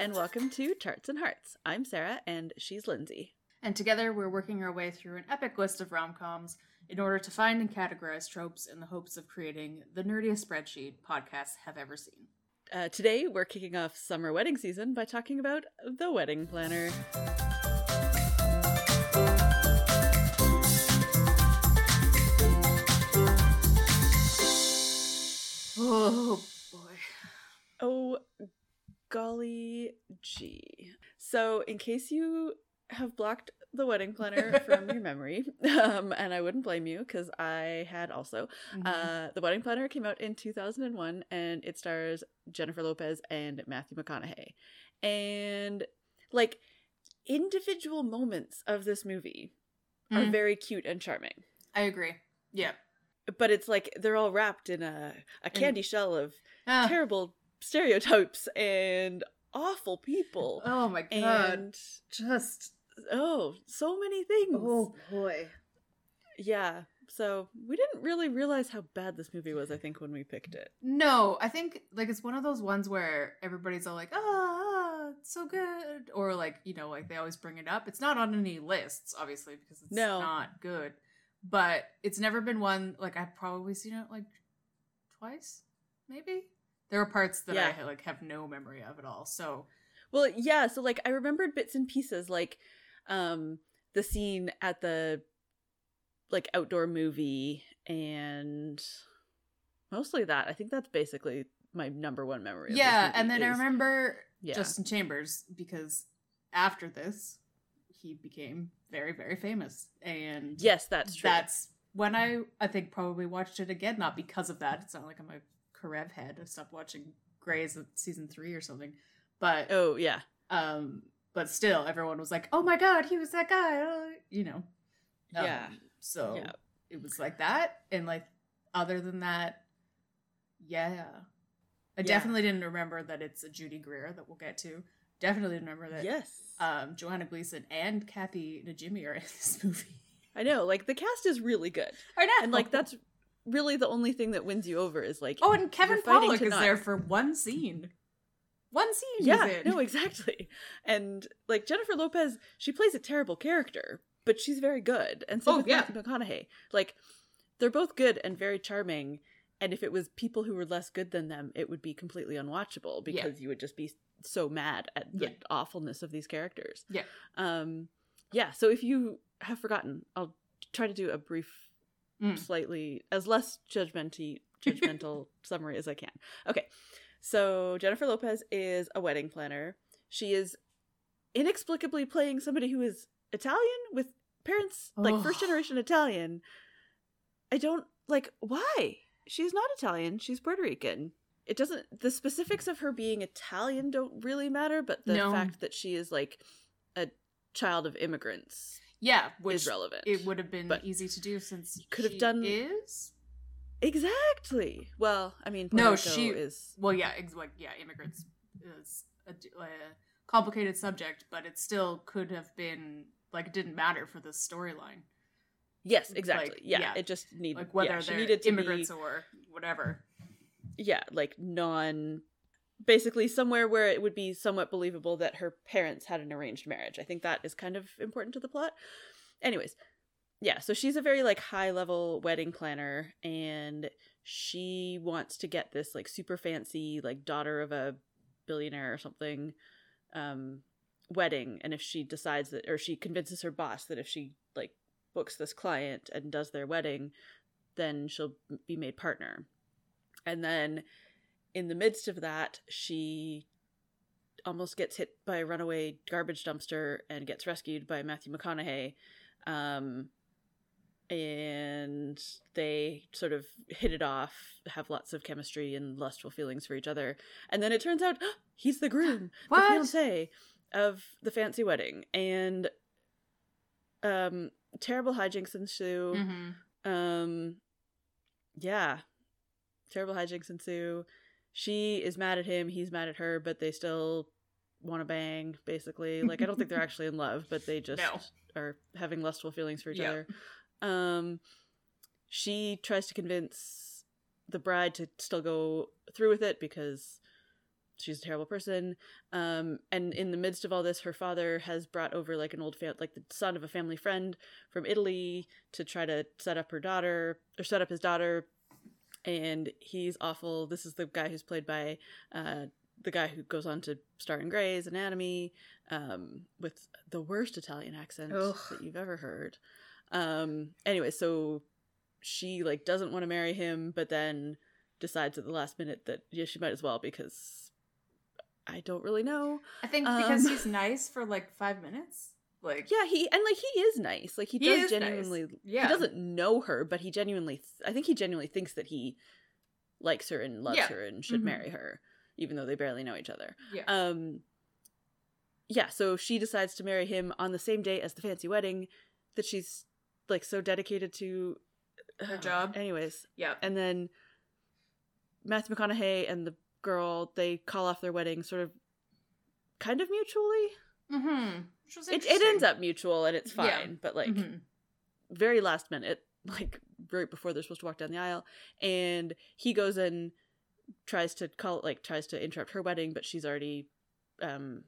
and welcome to Charts and Hearts. I'm Sarah, and she's Lindsay. And together we're working our way through an epic list of rom coms in order to find and categorize tropes in the hopes of creating the nerdiest spreadsheet podcasts have ever seen. Uh, today, we're kicking off summer wedding season by talking about The Wedding Planner. Oh boy. Oh, golly gee. So, in case you have blocked the wedding planner from your memory, um, and I wouldn't blame you because I had also. Mhm. Uh, the wedding planner came out in 2001 and it stars Jennifer Lopez and Matthew McConaughey. And like individual moments of this movie are Mhm. very cute and charming. I agree. Yeah. But it's like they're all wrapped in a, a candy shell of Ah, terrible stereotypes and awful people. oh my god. and Just oh, so many things. oh boy. Yeah. So we didn't really realize how bad this movie was, I think, when we picked it. No, I think like it's one of those ones where everybody's all like, "Ah, it's so good," or like you know, like they always bring it up. It's not on any lists, obviously, because it's No. not good. But it's never been one like I've probably seen it like twice, maybe. There are parts that Yeah. I like have no memory of at all. So Well, yeah, so like I remembered bits and pieces like um the scene at the like outdoor movie and mostly that. I think that's basically my number one memory. yeah, and then I remember Yeah. Justin Chambers because after this, he became very very famous, and Yes, that's true. That's when I I think probably watched it again, not because of that. It's not like I'm a Karev head. I stopped watching Grey's season three or something. But Oh, yeah. um but still everyone was like, Oh my god, he was that guy uh," you know. Um, Yeah. So Yeah. it was like that. And like other than that, yeah. I Yeah. definitely didn't remember that it's a Judy Greer that we'll get to. Definitely remember that Yes. um, Joanna Gleason and Kathy Najimy are in this movie. I know, like the cast is really good. I know. And like that's really the only thing that wins you over is like Oh, and Kevin Pollak is not- there for one scene. One scene. Yeah, no, exactly. And like Jennifer Lopez, she plays a terrible character, but she's very good. And so Oh, with yeah. Matthew McConaughey. Like they're both good and very charming. And if it was people who were less good than them, it would be completely unwatchable Yeah. because you would just be so mad at the Yeah. awfulness of these characters. Yeah. Um yeah, so if you have forgotten, I'll try to do a brief Mm. slightly as less judgmenty judgmental summary as I can. Okay. So Jennifer Lopez is a wedding planner. She is inexplicably playing somebody who is Italian with parents like first generation Italian. I don't like why? She's not Italian, she's Puerto Rican. It doesn't the specifics of her being Italian don't really matter, but the No. fact that she is like a child of immigrants Yeah, which is relevant. it would have been But easy to do since could have done- is. Exactly. Well, I mean, No, Puerto she- is Well, yeah, ex- like yeah, immigrants is a complicated subject, but it still could have been like it didn't matter for the storyline, yes, exactly. like, yeah, yeah. it just needed like whether yeah, she needed to immigrants be, or whatever. yeah, like non, basically somewhere where it would be somewhat believable that her parents had an arranged marriage. I think that is kind of important to the plot. Anyways, yeah, so she's a very like high level wedding planner, and she wants to get this like super fancy like daughter of a billionaire or something um wedding and if she decides that or she convinces her boss that if she like books this client and does their wedding then she'll be made partner and then in the midst of that she almost gets hit by a runaway garbage dumpster and gets rescued by matthew mcconaughey um and they sort of hit it off have lots of chemistry and lustful feelings for each other. And then it turns out he's the groom the What? fiance of the fancy wedding. And um terrible hijinks ensue. Hmm um yeah terrible hijinks ensue she is mad at him he's mad at her but they still want to bang basically like i don't think they're actually in love but they just No. are having lustful feelings for each Yeah. other um she tries to convince the bride to still go through with it because she's a terrible person. Um, and in the midst of all this, her father has brought over like an old fam- like the son of a family friend from Italy to try to set up her daughter or set up his daughter. And he's awful. This is the guy who's played by uh, the guy who goes on to star in Grey's Anatomy um, with the worst Italian accent Ugh. that you've ever heard. Um, anyway, so she like doesn't want to marry him, but then decides at the last minute that yeah, she might as well because I don't really know. I think because Um, he's nice for like five minutes. Like Yeah, he and like he is nice. Like he He does is nice. genuinely. Yeah. He doesn't know her, but he genuinely. Th- I think he genuinely thinks that he likes her and loves Yeah. her and should Mhm. marry her, even though they barely know each other. Yeah. Um. Yeah, so she decides to marry him on the same day as the fancy wedding that she's like so dedicated to Her job. Anyways, yeah. and then Matthew McConaughey and the girl they call off their wedding sort of kind of mutually. Mm-hmm. It, it ends up mutual and it's fine, Yeah. but like Mhm. very last minute, like right before they're supposed to walk down the aisle, and he goes and tries to call like tries to interrupt her wedding, but she's already um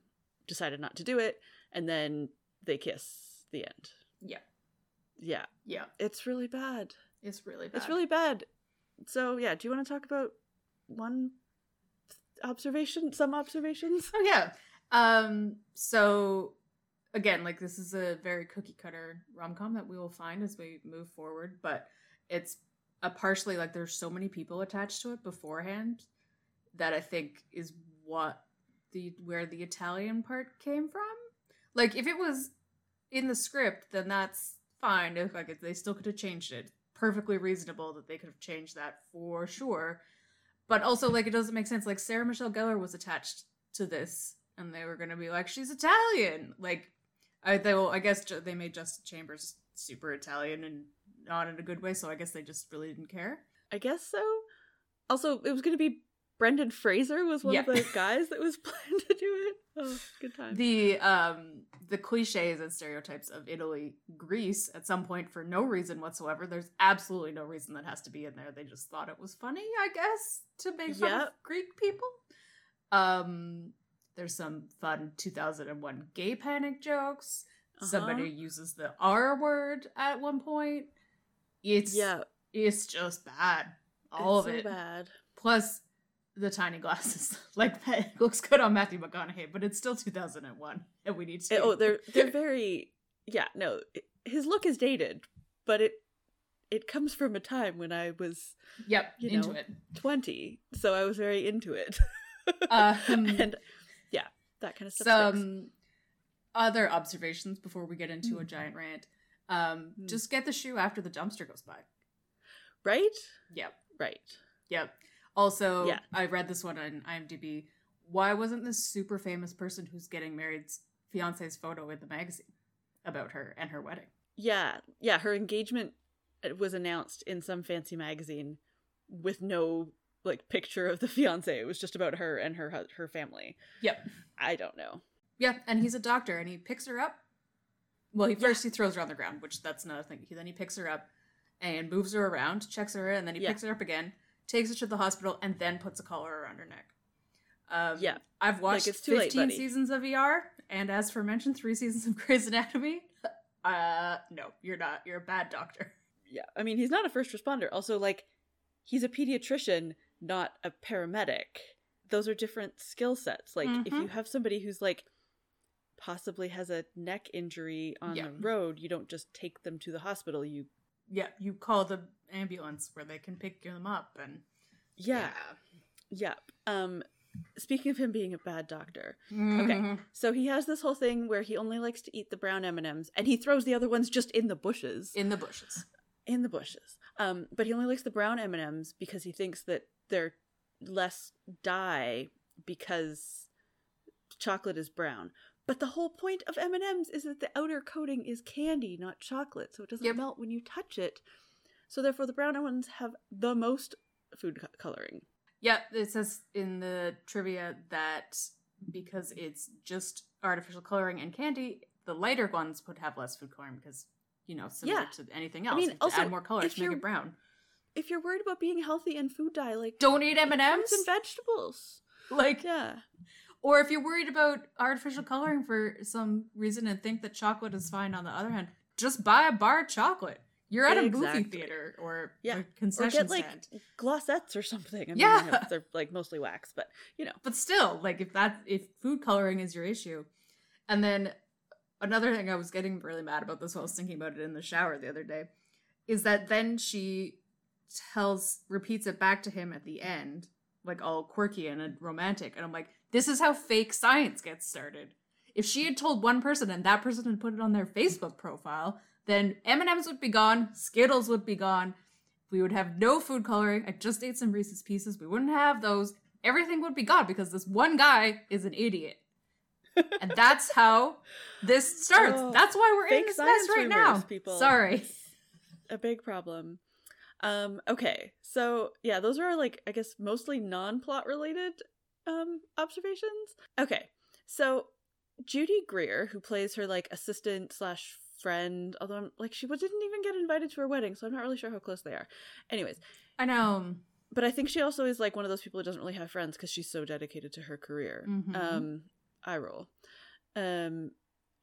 decided not to do it, and then they kiss the end. Yeah. Yeah. Yeah. It's really bad. It's really bad. It's really bad. So yeah, do you want to talk about one observation, some observations? Oh yeah. Um so again, like this is a very cookie cutter rom com that we will find as we move forward, but it's a partially like there's so many people attached to it beforehand that I think is what the where the Italian part came from. Like if it was in the script, then that's fine. If like they still could have changed it. Perfectly reasonable that they could have changed that for sure. But also like it doesn't make sense. Like Sarah Michelle Gellar was attached to this and they were gonna be like, she's Italian. Like I they will I guess they made Justin Chambers super Italian and not in a good way, so I guess they just really didn't care. I guess so. Also, it was going to be Brendan Fraser was one of the guys that was planned to do it. Oh, good time. The um the cliches and stereotypes of Italy, Greece at some point for no reason whatsoever. There's absolutely no reason that has to be in there. They just thought it was funny, I guess, to make fun of Greek people. Um there's some fun 2001 gay panic jokes. Somebody Uh-huh. uses the R word at one point. It's yeah, it's just bad. All it's of so it. bad. Plus the tiny glasses. like it looks good on Matthew McConaughey, but it's still 2001 and we need to Oh, they're they're very yeah. No, his look is dated, but it it comes from a time when I was Yep, you into know. it. twenty, so I was very into it. Um, and yeah, that kind of stuff. sticks. Some other observations before we get into a Mm. giant rant. Um, Mm. just get the shoe after the dumpster goes by. right, Yep. right. Yep. Also, Yeah. I read this one on IMDb. Why wasn't this super famous person who's getting married's fiance's photo in the magazine about her and her wedding? Yeah, yeah. Her engagement uh, was announced in some fancy magazine with no like picture of the fiance. It was just about her and her her family. Yep. I don't know. Yeah, and he's a doctor, and he picks her up. Well, he first he throws her on the ground, which that's another thing. He then he picks her up and moves her around, checks her, and then he Yeah. picks her up again, takes her to the hospital, and then puts a collar around her neck. Um, Yeah. I've watched late, 15 buddy. seasons of ER, and as for mentioned, three seasons of Grey's Anatomy. Uh, no, you're not. You're a bad doctor. Yeah, I mean he's not a first responder. Also, like he's a pediatrician, not a paramedic. Those are different skill sets. Like if Mhm. you have somebody who's like possibly has a neck injury on Yeah. the road, you don't just take them to the hospital. You Yeah, you call the ambulance where they can pick them up, and yeah, yeah. Um, speaking of him being a bad doctor, Okay. So he has this whole thing where he only likes to eat the brown M&Ms and he throws the other ones just in the bushes. In the bushes. In the bushes. Um but he only likes the brown M&Ms because he thinks that they're less dye because chocolate is brown. But the whole point of M&Ms is that the outer coating is candy, not chocolate, so it doesn't Yep. melt when you touch it. So therefore the brown ones have the most food co- coloring. Yeah, it says in the trivia that because it's just artificial coloring and candy, the lighter ones would have less food coloring because, you know, similar Yeah. to anything else. mean, you have to also, add more color to make it brown. If you're worried about being healthy and food dye, like Don't eat eat M&Ms. fruits and vegetables. like yeah. or if you're worried about artificial coloring for some reason and think that chocolate is fine on the other hand, just buy a bar of chocolate. You're at a movie theater or Yeah. a Or concession get like stand. Glosettes or something. I mean, Yeah. Know they're like mostly wax, but you know. But still, like if that if food coloring is your issue. And then another thing I was getting really mad about this while I was thinking about it in the shower the other day is that then she tells repeats it back to him at the end, like all quirky and romantic. And I'm like, this is how fake science gets started. If she had told one person and that person had put it on their Facebook profile, then M&Ms would be gone, Skittles would be gone. We would have no food coloring. I just ate some Reese's Pieces. We wouldn't have those. Everything would be gone because this one guy is an idiot. and that's how this starts. Oh, that's why we're in this mess right rumors, now. people. Sorry. It's a big problem. Um, okay, so yeah, those are like I guess mostly non-plot related um observations. Okay, so Judy Greer, who plays her like assistant slash friend, although I'm like she didn't even get invited to her wedding, so I'm not really sure how close they are. Anyways, I know. but I think she also is like one of those people who doesn't really have friends because she's so dedicated to her career. Mhm. Um, I roll. Um,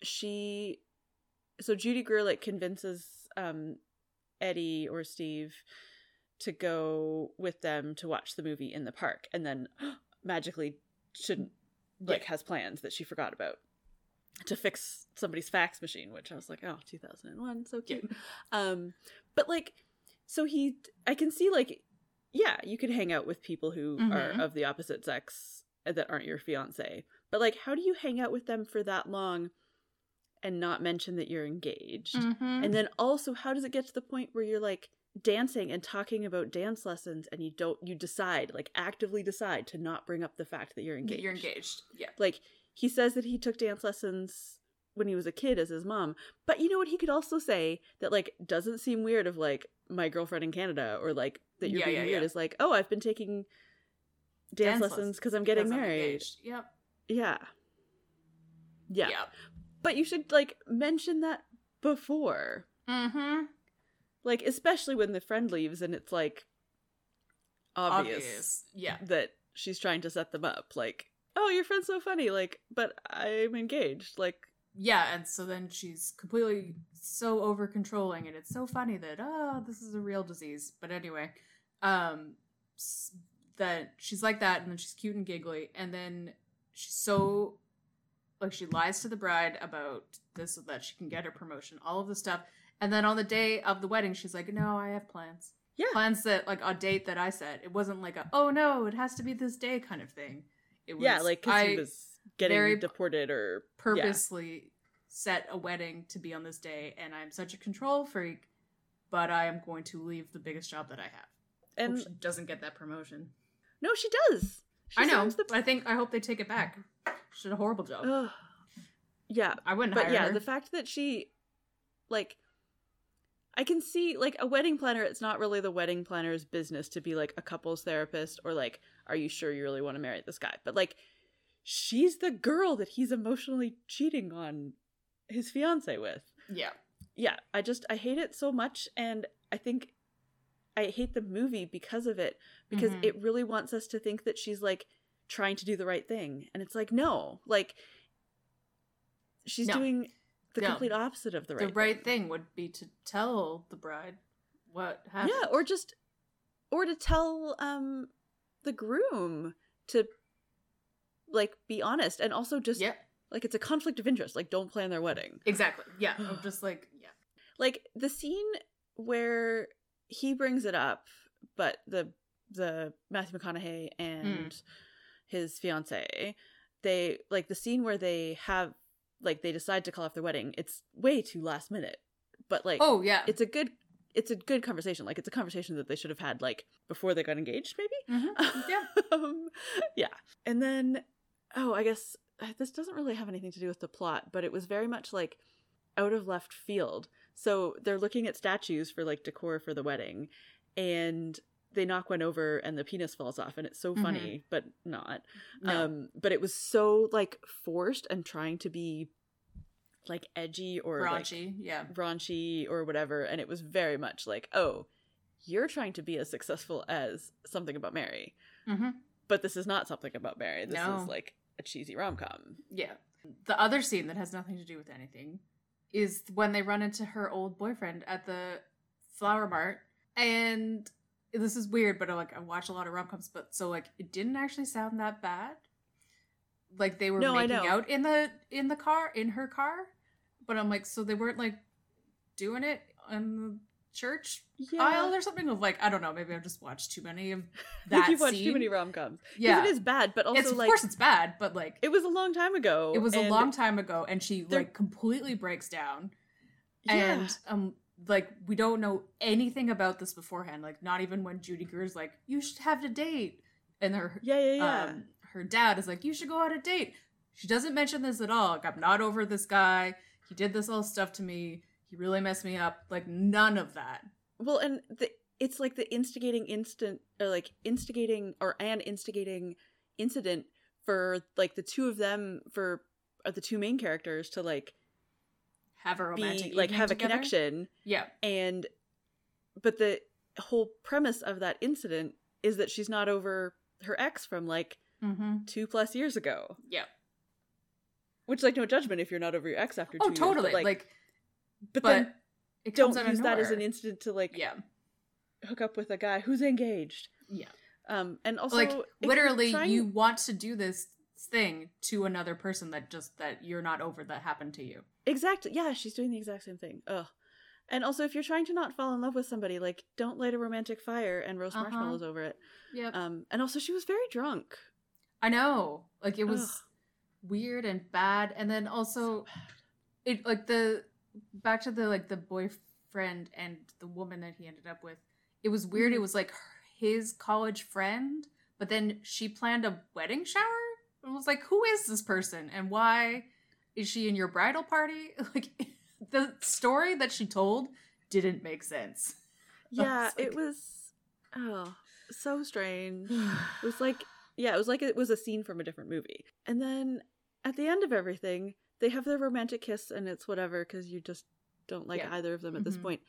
she, so Judy Greer like convinces um Eddie or Steve to go with them to watch the movie in the park, and then magically shouldn't like has plans that she forgot about to fix somebody's fax machine, which I was like, oh, 2001, so cute. Um, but like, so he, I can see like, yeah, you could hang out with people who Mhm. are of the opposite sex that aren't your fiance, but like, how do you hang out with them for that long and not mention that you're engaged? Mhm. And then also, how does it get to the point where you're like dancing and talking about dance lessons and you don't, you decide, like actively decide to not bring up the fact that you're That engaged? You're engaged. Yeah. Like he says that he took dance lessons when he was a kid as his mom. But you know what? He could also say that like doesn't seem weird of like my girlfriend in Canada or like that you're Yeah, being yeah, weird yeah. is like oh I've been taking dance, Dance lessons because I'm getting I'm married. engaged. Yep. Yeah. yeah, Yep. But you should like mention that before, Mm-hmm. like especially when the friend leaves and it's like obvious, Obvious. Yeah. that she's trying to set them up. Like oh your friend's so funny. Like but I'm engaged. Like Yeah, and so then she's completely so over controlling, and it's so funny that oh, this is a real disease. But anyway, um, s- that she's like that, and then she's cute and giggly, and then she's so like she lies to the bride about this so that she can get her promotion, all of the stuff, and then on the day of the wedding, she's like, "No, I have plans." Yeah. plans that like a date that I set. It wasn't like a oh no, it has to be this day kind of thing. It was yeah, like I he was getting very deported or purposely set a wedding to be on this day, and I'm such a control freak, but I am going to leave the biggest job that I have. and Hope she doesn't get that promotion. no, she does. I know. the- but I think I hope they take it back. She did a horrible job. Ugh. yeah, I wouldn't but yeah, her. the fact that she, like, I can see like a wedding planner. It's not really the wedding planner's business to be like a couples therapist or like, are you sure you really want to marry this guy? But like, she's the girl that he's emotionally cheating on his fiance with. yeah. yeah, I just I hate it so much and I think I hate the movie because of it because Mhm. it really wants us to think that she's like trying to do the right thing and it's like no, like she's No. doing the No. complete opposite of the right thing. the right thing would be to tell the bride what happened. Yeah, or just or to tell um the groom to like be honest and also just yeah, like it's a conflict of interest like don't plan their wedding. exactly. Yeah, I'm just like yeah. like the scene where he brings it up but the the matthew mcconaughey and his fiance they like the scene where they have like they decide to call off their wedding it's way too last minute but like Oh yeah. it's a good it's a good conversation like it's a conversation that they should have had like before they got engaged maybe Mhm. Yeah. um, yeah. And then, oh, I guess uh, this doesn't really have anything to do with the plot, but it was very much like out of left field. So they're looking at statues for like decor for the wedding, and they knock one over and the penis falls off, and it's so Mhm. funny, but not. No. Um, but it was so like forced and trying to be like edgy or like, Raunchy. yeah. raunchy or whatever and it was very much like oh you're trying to be as successful as something about mary Mm-hmm. but this is not something about Mary. This No. is like a cheesy rom com. Yeah. The other scene that has nothing to do with anything is when they run into her old boyfriend at the flower mart. And this is weird, but I, like I watch a lot of rom coms, but so like it didn't actually sound that bad. Like they were No, making out in the in the car in her car, but I'm like, so they weren't like doing it in church aisle or something. Of like, I don't know, maybe I've just watched too many of That you've watched scene. too many rom coms. yeah, it is bad, but also it's of like course it's bad, but like it was a long time ago. it was a long time ago and she like completely breaks down Yeah. and um like we don't know anything about this beforehand like not even when judy Greer's like you should have a date and her yeah, yeah, yeah. um her dad is like you should go on a date she doesn't mention this at all like i'm not over this guy he did this all stuff to me he really messed me up. Like none of that. Well, and the, it's like the instigating instant, or like instigating or an instigating incident for like the two of them for uh, the two main characters to like have a romantic be like have a together. connection. Yeah. And but the whole premise of that incident is that she's not over her ex from like mm-hmm. two plus years ago. Yeah which like no judgment if you're not over your ex after two oh years, Oh, totally. but, like, but, but then it don't use that as an incident to like yeah hook up with a guy who's engaged yeah um and also like literally trying- you want to do this thing to another person that just that you're not over that happened to you Exactly. Yeah, she's doing the exact same thing. Ugh. And also, if you're trying to not fall in love with somebody, like don't light a romantic fire and roast Uh-huh. marshmallows over it. Yeah. Um, and also, she was very drunk. i know like it was Ugh. weird and bad and then also it like the back to the like the boyfriend and the woman that he ended up with it was weird it mm-hmm. was like his college friend but then she planned a wedding shower and was like who is this person and why is she in your bridal party like the story that she told didn't make sense Yeah, was like- it was. Oh, so strange. It was like, yeah, it was like it was a scene from a different movie. And then at the end of everything, they have their romantic kiss, and it's whatever because you just don't like Yeah. either of them at this Mhm. point.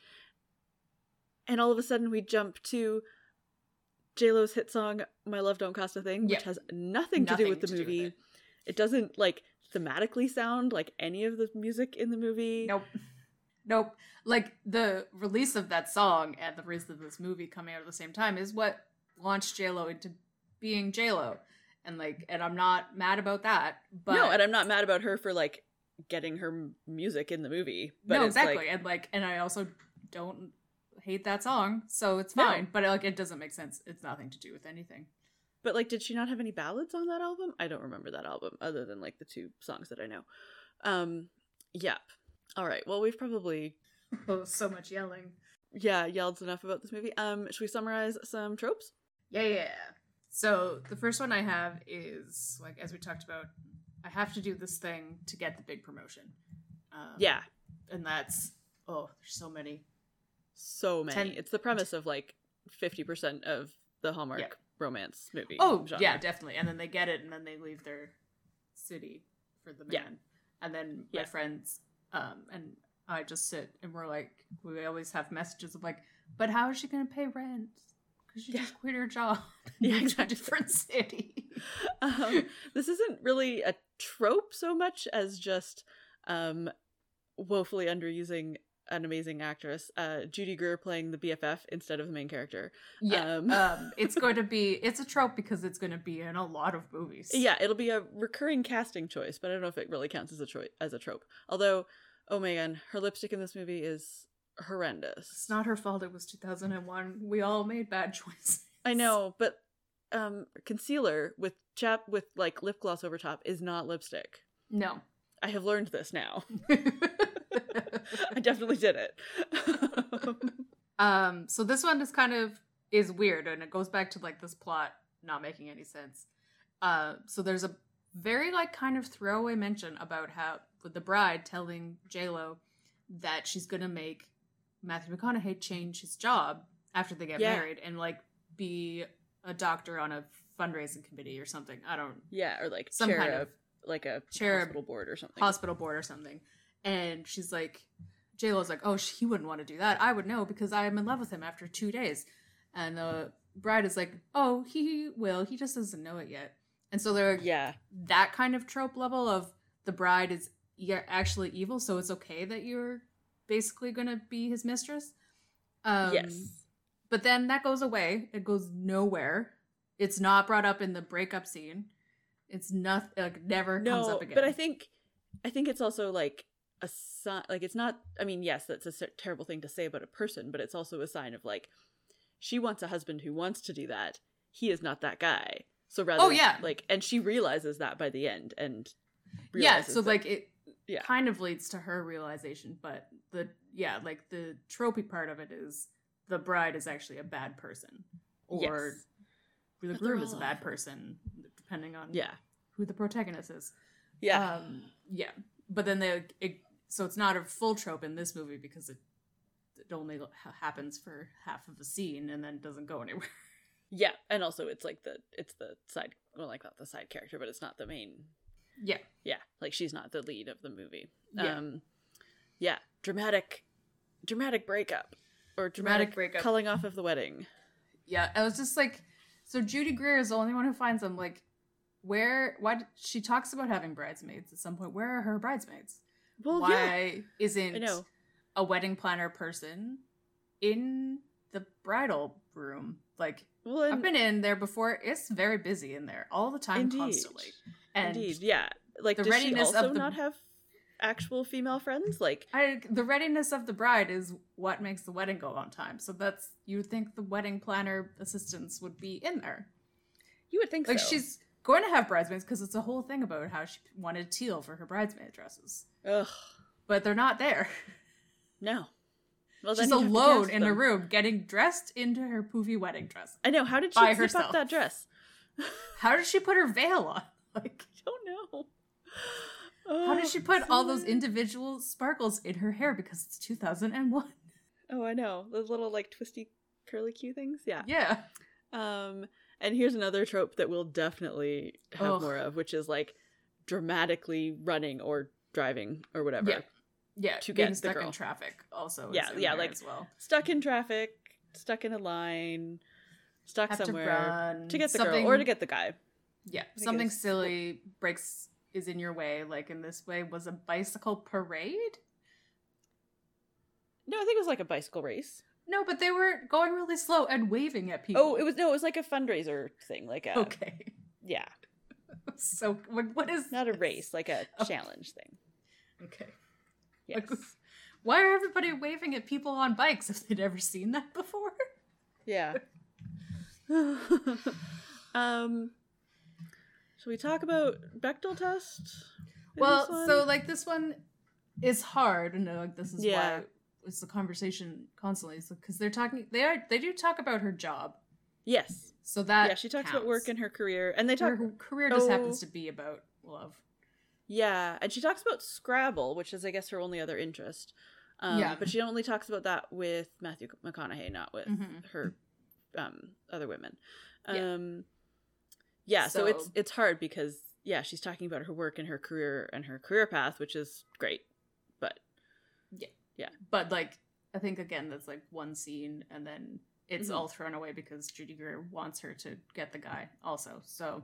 And all of a sudden, we jump to J Lo's hit song "My Love Don't Cost a Thing," which Yep. has nothing to do with the to do with movie. it. it doesn't like thematically sound like any of the music in the movie. Nope. Nope. Like the release of that song and the release of this movie coming out at the same time is what launched JLo into being JLo. And like and I'm not mad about that. But no, and I'm not mad about her for like getting her music in the movie. But no, it's, like- exactly. and like and I also don't hate that song, so it's No. fine. But like it doesn't make sense. It's nothing to do with anything. But like, did she not have any ballads on that album? I don't remember that album other than like the two songs that I know. Um, yep. All right. Well, we've probably Oh, so much yelling. yeah yelled enough about this movie. Um, should we summarize some tropes? Yeah, yeah. Yeah. So the first one I have is like as we talked about, I have to do this thing to get the big promotion. Um, Yeah, and that's oh, there's so many. so many. Ten- It's the premise of like fifty percent of the Hallmark Yeah. romance movie. Oh genre. yeah, definitely. And then they get it, and then they leave their city for the man. Yeah. And then Yeah. my friends, um, and I just sit and we're like, we always have messages of like, but how is she gonna pay rent? Because she Yeah. just quit her job. Yeah, moved to a exactly. different city. um, this isn't really a trope so much as just um, woefully underusing an amazing actress, uh, Judy Greer playing the BFF instead of the main character. Yeah. Um, Um, it's going to be it's a trope because it's going to be in a lot of movies. Yeah, it'll be a recurring casting choice, but I don't know if it really counts as a choice as a trope. Although, oh man, her lipstick in this movie is horrendous. It's not her fault it was 2001. We all made bad choices. I know, but um, concealer with chap with like lip gloss over top is not lipstick. No. I have learned this now. I definitely did it. um so this one is kind of is weird and it goes back to like this plot not making any sense. Uh so there's a very like kind of throwaway mention about how with the bride telling Lo that she's going to make Matthew McConaughey change his job after they get Yeah. married and like be a doctor on a fundraising committee or something. I don't yeah, or like Some kind of like a chair hospital board or something. hospital board or something. And she's like, J Lo's like, oh, he wouldn't want to do that. I would know because I am in love with him after two days. And the bride is like, "Oh, he will. He just doesn't know it yet." And so they're Yeah. that kind of trope level of the bride is yeah, actually evil, so it's okay that you're basically going to be his mistress. Um, yes. But then that goes away. It goes nowhere. It's not brought up in the breakup scene. It's nothing. like never comes up again. but I think I think it's also like a sign. Like it's not. I mean, yes, that's a terrible thing to say about a person, but it's also a sign of like she wants a husband who wants to do that. He is not that guy. So rather, Oh, yeah. like, and she realizes that by the end, and yeah, so like it Yeah. kind of leads to her realization, but the yeah, like the tropey part of it is the bride is actually a bad person, or Yes. the groom is a bad person, depending on yeah, who the protagonist is. yeah, Um, yeah, but then they it, so it's not a full trope in this movie because it it only happens for half of a scene and then doesn't go anywhere. yeah, and also it's like the it's the side, well, like not the side character, but it's not the main. Yeah, Yeah, like she's not the lead of the movie. Yeah. Um, yeah, dramatic, dramatic breakup or Dramatic dramatic, breakup. culling off of the wedding. yeah. I was just like, so Judy Greer is the only one who finds them. Like, where? Why? She talks about having bridesmaids at some point. Where are her bridesmaids? Well, yeah, Why isn't know. a wedding planner person in the bridal room? Like, Well, I've been in there before. It's very busy in there all the time, Indeed. constantly. And indeed, yeah. Like, the does readiness she also of the- not have actual female friends? Like, I, the readiness of the bride is what makes the wedding go on time. So that's you would think the wedding planner assistants would be in there. you would think Like so. she's going to have bridesmaids because it's a whole thing about how she wanted teal for her bridesmaid dresses, ugh, but they're not there. no. Well, She's then you have to alone in a room getting dressed into her poofy wedding dress. I know. How did she zip herself. up that dress? How did she put her veil on? Like, I don't know. how did Oh, she put all those individual sparkles in her hair because it's 2001? Oh, I know those little like twisty curly Q things. Yeah. Yeah. Um, and here's another trope that we'll definitely have more of, which is like dramatically running or driving or whatever. Yeah. Yeah, To get stuck in traffic also. Yeah, yeah, like- as well. Stuck in traffic, stuck in a line, stuck Have somewhere run to get the something, girl or to get the guy. Yeah something silly breaks is in your way. Like in this way was a bicycle parade. No, I think it was like a bicycle race. No, but they were going really slow and waving at people. Oh, it was no, it was like a fundraiser thing, like a okay. yeah, So what, what is not a race, like a challenge thing. Okay. Yes. Like, why are everybody waving at people on bikes if they'd ever seen that before? Yeah. um should we talk about Bechdel test? Well, so like this one is hard, and like this is Yeah. why it's the conversation constantly because they're talking. They are they do talk about her job, yes. so that yeah, she talks about work counts. and her career and they talk her career just Oh. happens to be about love. Yeah, and she talks about Scrabble, which is I guess her only other interest. Um, Yeah. but she only talks about that with Matthew McConaughey, not with Mhm. her um other women. Um yeah, so, it's So- it's hard because yeah, she's talking about her work and her career and her career path, which is great. But yeah yeah But like, I think again, that's like one scene, and then it's Mhm. all thrown away because Judy Greer wants her to get the guy also. So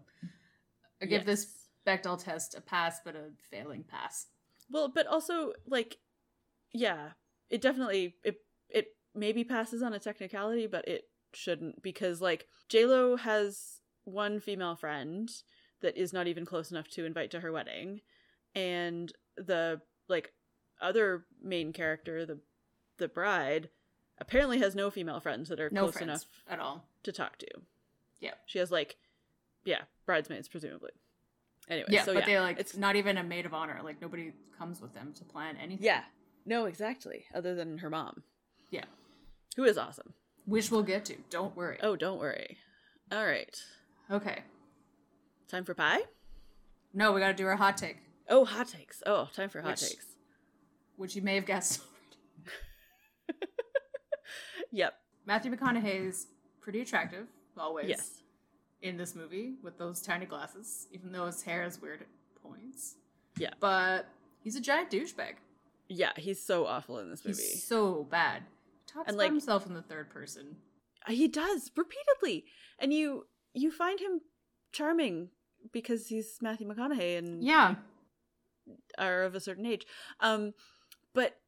I give this Yes. Bechdel test a pass, but a failing pass. Well, but also like yeah, it definitely it it maybe passes on a technicality, but it shouldn't because like J Lo has one female friend that is not even close enough to invite to her wedding and the like other main character, the the bride, apparently has no female friends that are No close enough at all. to talk to. Yeah. She has like yeah, bridesmaids presumably. Anyway, Yeah, so but yeah, they like it's not even a maid of honor. Like nobody comes with them to plan anything. Yeah. No, exactly. Other than her mom. Yeah. Who is awesome. which we'll get to. Don't worry. Oh, don't worry. All right. Okay. Time for pie? No, we got to do our hot take, Oh, hot takes. Oh, time for hot Which- takes. which you may have guessed. Yep. Matthew McConaughey is pretty attractive, always. Yes. In this movie with those tiny glasses, even though his hair is weird at points. Yeah. But he's a giant douchebag. Yeah, he's so awful in this movie. He's so bad. He Talks And, about like- himself in the third person. Uh, he does repeatedly, and you you find him charming because he's Matthew McConaughey and Yeah. are of a certain age. Um, but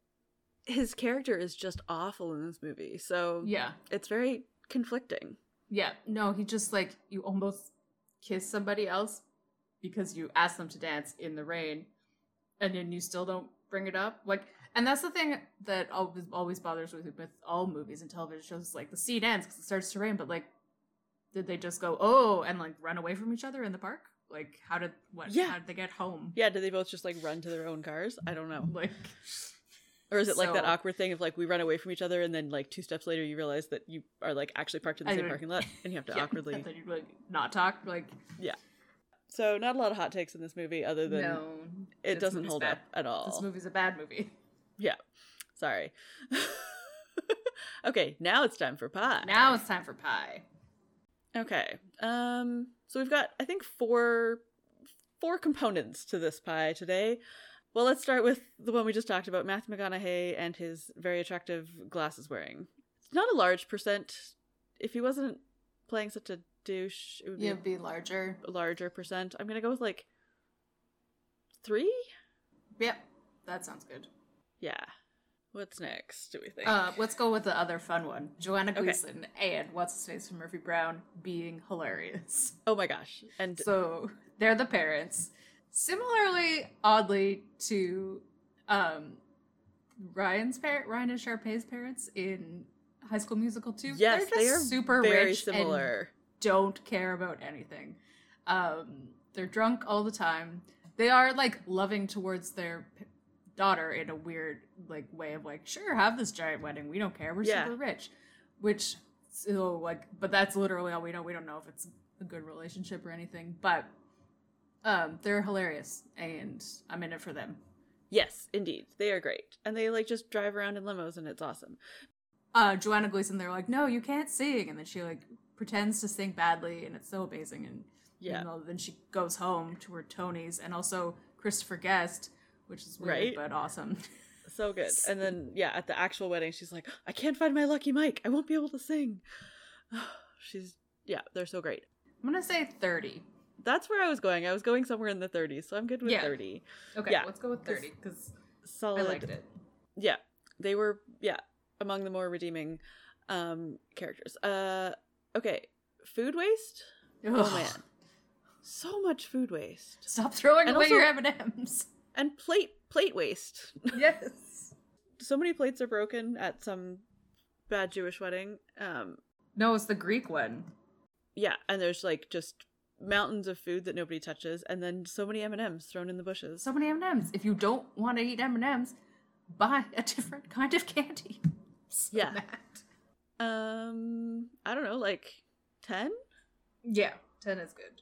his character is just awful in this movie, so Yeah. it's very conflicting. Yeah. No, he just like you almost kiss somebody else because you ask them to dance in the rain and then you still don't bring it up. Like and that's the thing that always always bothers me with all movies and television shows. Like the scene ends because it starts to rain, but like, did they just go oh and like run away from each other in the park? Like how did what? Yeah. How did they get home? Yeah, did they both just like run to their own cars? I don't know. Like Or is it like that awkward thing of like we run away from each other and then like two steps later you realize that you are like actually parked in the I same don't- parking lot and you have to yeah, awkwardly. and then you like not talk like yeah. So not a lot of hot takes in this movie other than no. it doesn't hold bad. up at all. This movie's a bad movie. Yeah. Sorry. okay, now it's time for pie. Now it's time for pie. Okay. Um so we've got I think four four components to this pie today. Well, let's start with the one we just talked about, Matthew McConaughey and his very attractive glasses wearing. It's not a large percent. If he wasn't playing such a douche, it would be Yeah, be larger. larger percent. I'm gonna go with like three? Yep, that sounds good. Yeah. What's next, do we think? Uh, let's go with the other fun one. Joanna Okay. Gleason and what's his face from Murphy Brown being hilarious. oh my gosh. And So they're the parents. Similarly, oddly to um, Ryan's parent, Ryan and Sharpay's parents in High School Musical 2. yes, they're they just are super rich and similar. don't care about anything. Um, they're drunk all the time. They are like loving towards their daughter in a weird like way of like, sure, have this giant wedding. We don't care. We're Yeah. super rich. Which so like, but that's literally all we know. We don't know if it's a good relationship or anything. But um, they're hilarious, and I'm in it for them. Yes, indeed. They are great. And they like just drive around in limos and it's awesome. uh Joanna Gleason, they're like, no, you can't sing, and then she like pretends to sing badly, and it's so amazing. And Yeah. you know, then she goes home to her Tonys, and also Christopher Guest, which is weird Right? but awesome. So good. And then yeah, at the actual wedding she's like, I can't find my lucky mic. I won't be able to sing. she's yeah, they're so great. I'm gonna say thirty. That's where I was going. I was going somewhere in the 30s, so I'm good with Yeah. 30. Okay, Yeah, let's go with thirty because solid. I liked it. Yeah. They were yeah, among the more redeeming um characters. Uh okay, food waste? Oh man. So much food waste. Stop throwing And away also- your M and M's. And plate plate waste. Yes. so many plates are broken at some bad Jewish wedding. Um No, it's the Greek one. yeah, and there's like just mountains of food that nobody touches and then so many M&Ms thrown in the bushes. So many M and M's. If you don't want to eat M and M's, buy a different kind of candy. So Yeah. mad. um I don't know, like 10? Yeah, ten is good.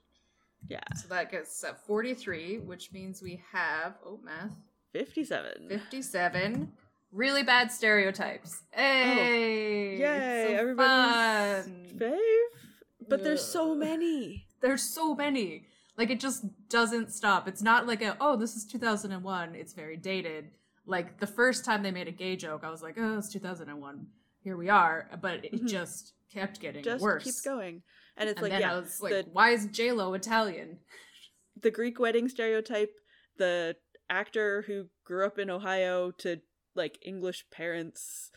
Yeah, So that gets at 43, which means we have, oh, math, 57. 57 really bad stereotypes. Oh, hey! Oh, Yay, so everybody's fun. fave. But there's so many. There's so many. Like, it just doesn't stop. It's not like a, oh, this is 2001. It's very dated. Like, the first time they made a gay joke, I was like, oh, it's 2001. Here we are. But it Mhm. just kept getting worse. Just worse. keeps going. And it's And like yeah, I was like, the why is J-Lo Italian? the Greek wedding stereotype, the actor who grew up in Ohio to like English parents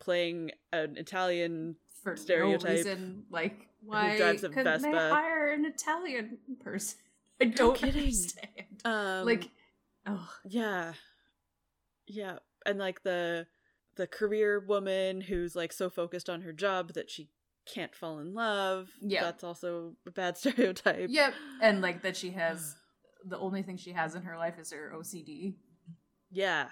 playing an Italian for stereotype. no reason. Like, why drives a couldn't they Vespa. hire an Italian person? I don't kidding. understand. um like, oh, yeah. Yeah, and like the the career woman who's like so focused on her job that she can't fall in love. Yeah. That's also a bad stereotype. yep. And like that she has the only thing she has in her life is her OCD. Yeah.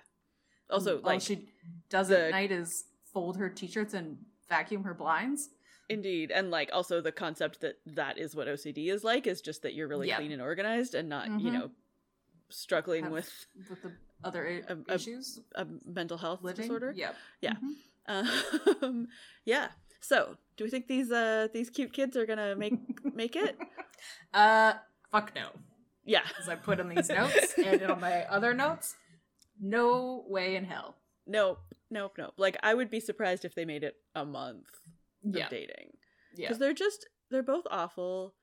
Also, all like she does the- at night is fold her t-shirts and vacuum her blinds. Indeed, and like also the concept that that is what OCD is like is just that you're really Yeah. clean and organized and not, you Mhm. know, struggling Have- with With the other A- a- issues a mental health living. disorder. Yep. Yeah. Mhm. Um, yeah. So, do we think these uh these cute kids are gonna make make it? Uh, fuck no. Yeah. As I put in these notes and on my other notes, no way in hell. Nope. Nope. Nope. Like I would be surprised if they made it a month. of Yeah. dating Yeah. because they're just they're both awful.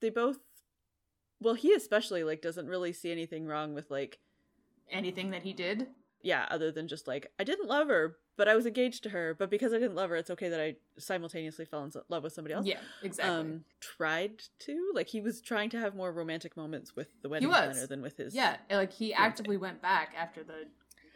They both, well, he especially like doesn't really see anything wrong with like Anything that he did. yeah, other than just like I didn't love her, but I was engaged to her, but because I didn't love her, it's okay that I simultaneously fell in love with somebody else. Yeah, exactly. Um, tried to like he was trying to have more romantic moments with the He wedding was. planner than with his yeah, like he fiance. actively went back after the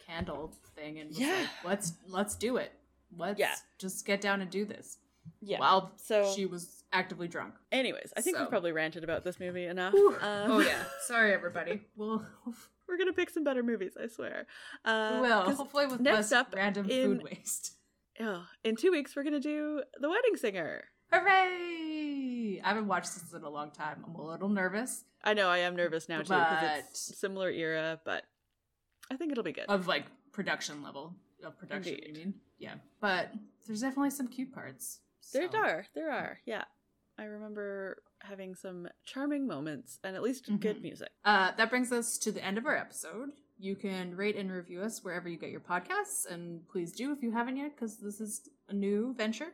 candle thing and was Yeah. like, "Let's let's do it. Let's Yeah. just get down and do this." Yeah. While so she was actively drunk. anyways, I think So. we've probably ranted about this movie enough. Um, oh yeah, sorry everybody. We'll we're gonna pick some better movies, I swear. Uh, we will 'cause, hopefully with next up random in- food waste. oh, in two weeks we're gonna do The Wedding Singer. Hooray! I haven't watched this in a long time. I'm a little nervous I know I am nervous now too because it's similar era, but I think it'll be good. of like production level of production. Indeed. You mean? Yeah, but there's definitely some cute parts. There so- are, there are, yeah. I remember having some charming moments and at least good Mhm. music. Uh, that brings us to the end of our episode. You can rate and review us wherever you get your podcasts, and please do if you haven't yet, because this is a new venture.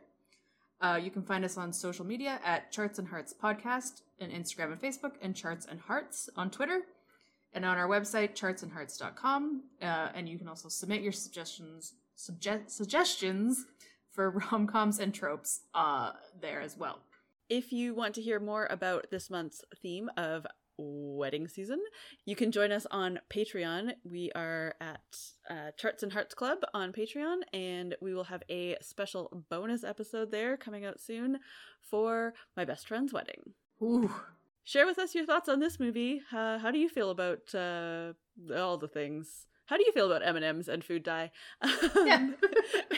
Uh, you can find us on social media at Charts and Hearts Podcast on Instagram and Facebook, and Charts and Hearts on Twitter, and on our website, chartsandhearts.com. Uh, and you can also submit your suggestions subje- suggestions for rom coms and tropes uh, there as well. If you want to hear more about this month's theme of wedding season, you can join us on Patreon. We are at uh, Charts and Hearts Club on Patreon, and we will have a special bonus episode there coming out soon for my best friend's wedding. Ooh. Share with us your thoughts on this movie. Uh, how do you feel about uh, all the things? How do you feel about M and M's and food dye? Yeah.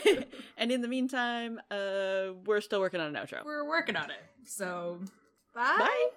and in the meantime, uh, we're still working on an outro. We're working on it. So, bye. Bye.